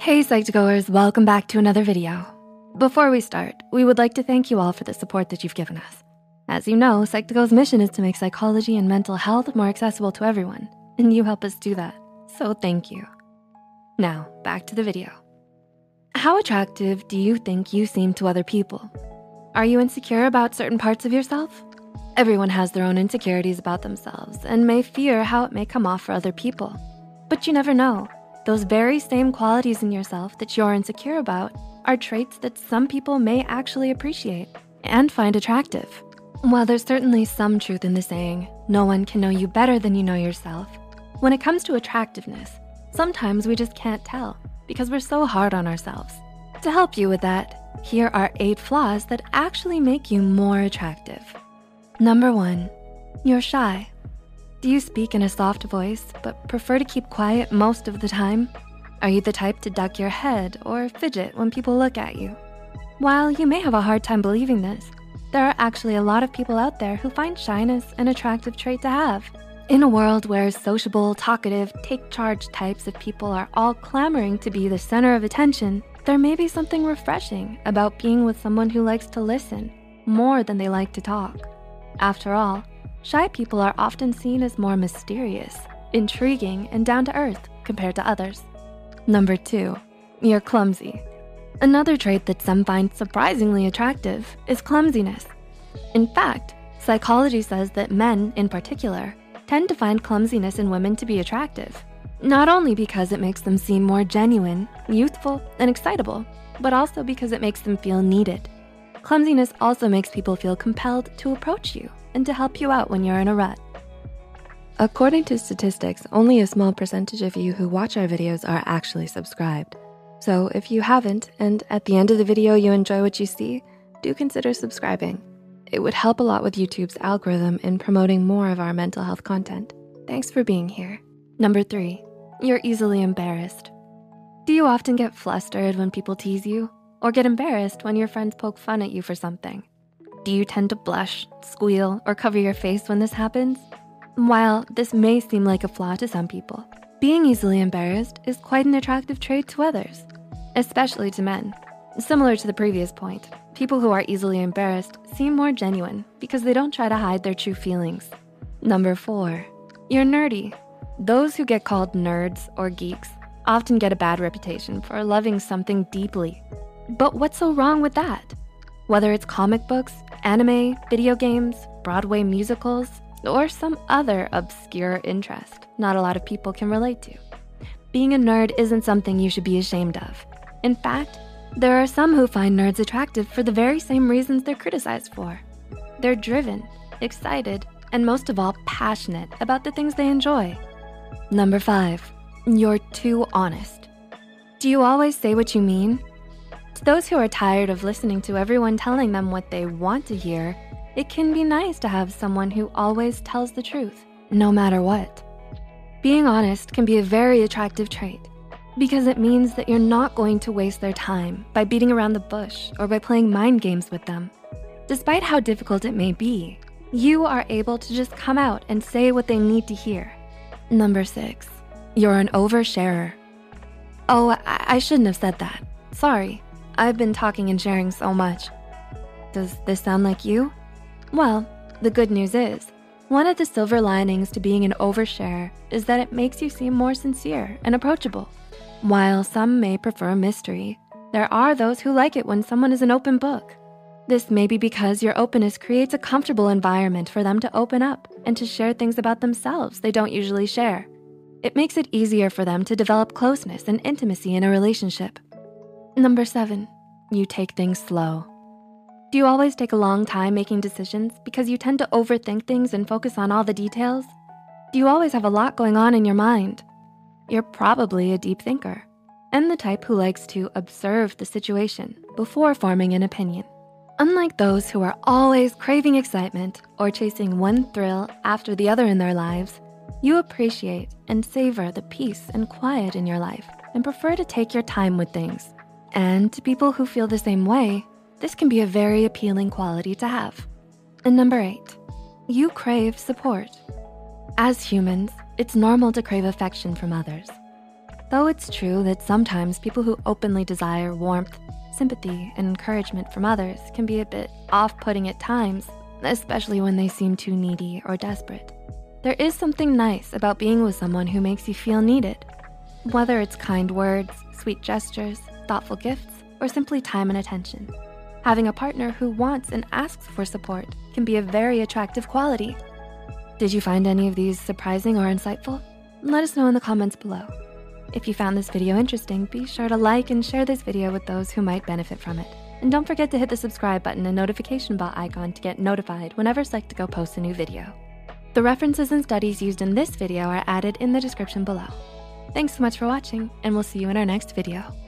Hey Psych2Goers, welcome back to another video. Before we start, we would like to thank you all for the support that you've given us. As you know, Psych2Go's mission is to make psychology and mental health more accessible to everyone, and you help us do that, so thank you. Now, back to the video. How attractive do you think you seem to other people? Are you insecure about certain parts of yourself? Everyone has their own insecurities about themselves and may fear how it may come off for other people. But you never know. Those very same qualities in yourself that you're insecure about are traits that some people may actually appreciate and find attractive. While there's certainly some truth in the saying, no one can know you better than you know yourself, when it comes to attractiveness, sometimes we just can't tell because we're so hard on ourselves. To help you with that, here are eight flaws that actually make you more attractive. Number one, you're shy. Do you speak in a soft voice but prefer to keep quiet most of the time? Are you the type to duck your head or fidget when people look at you? While you may have a hard time believing this, there are actually a lot of people out there who find shyness an attractive trait to have. In a world where sociable, talkative, take charge types of people are all clamoring to be the center of attention, there may be something refreshing about being with someone who likes to listen more than they like to talk. After all, Shy people are often seen as more mysterious, intriguing, and down to earth compared to others. Number two, you're clumsy. Another trait that some find surprisingly attractive is clumsiness. In fact, psychology says that men in particular tend to find clumsiness in women to be attractive, not only because it makes them seem more genuine, youthful, and excitable, but also because it makes them feel needed. Clumsiness also makes people feel compelled to approach you and to help you out when you're in a rut. According to statistics, only a small percentage of you who watch our videos are actually subscribed. So if you haven't, and at the end of the video you enjoy what you see, do consider subscribing. It would help a lot with YouTube's algorithm in promoting more of our mental health content. Thanks for being here. Number three, you're easily embarrassed. Do you often get flustered when people tease you? Or get embarrassed when your friends poke fun at you for something? Do you tend to blush, squeal, or cover your face when this happens? While this may seem like a flaw to some people, being easily embarrassed is quite an attractive trait to others, especially to men. Similar to the previous point, people who are easily embarrassed seem more genuine because they don't try to hide their true feelings. Number four, you're nerdy. Those who get called nerds or geeks often get a bad reputation for loving something deeply. But what's so wrong with that? Whether it's comic books, anime, video games, Broadway musicals, or some other obscure interest not a lot of people can relate to. Being a nerd isn't something you should be ashamed of. In fact, there are some who find nerds attractive for the very same reasons they're criticized for. They're driven, excited, and most of all, passionate about the things they enjoy. Number five, you're too honest. Do you always say what you mean? To those who are tired of listening to everyone telling them what they want to hear, it can be nice to have someone who always tells the truth, no matter what. Being honest can be a very attractive trait because it means that you're not going to waste their time by beating around the bush or by playing mind games with them. Despite how difficult it may be, you are able to just come out and say what they need to hear. Number six, you're an oversharer. Oh, I, I shouldn't have said that. Sorry. I've been talking and sharing so much. Does this sound like you? Well, the good news is, one of the silver linings to being an overshare is that it makes you seem more sincere and approachable. While some may prefer mystery, there are those who like it when someone is an open book. This may be because your openness creates a comfortable environment for them to open up and to share things about themselves they don't usually share. It makes it easier for them to develop closeness and intimacy in a relationship. Number seven, you take things slow. Do you always take a long time making decisions because you tend to overthink things and focus on all the details? Do you always have a lot going on in your mind? You're probably a deep thinker and the type who likes to observe the situation before forming an opinion. Unlike those who are always craving excitement or chasing one thrill after the other in their lives, you appreciate and savor the peace and quiet in your life and prefer to take your time with things. And to people who feel the same way, this can be a very appealing quality to have. And number eight, you crave support. As humans, it's normal to crave affection from others. Though it's true that sometimes people who openly desire warmth, sympathy, and encouragement from others can be a bit off-putting at times, especially when they seem too needy or desperate. There is something nice about being with someone who makes you feel needed. Whether it's kind words, sweet gestures, thoughtful gifts, or simply time and attention. Having a partner who wants and asks for support can be a very attractive quality. Did you find any of these surprising or insightful? Let us know in the comments below. If you found this video interesting, be sure to like and share this video with those who might benefit from it. And don't forget to hit the subscribe button and notification bell icon to get notified whenever Psych2Go posts a new video. The references and studies used in this video are added in the description below. Thanks so much for watching, and we'll see you in our next video.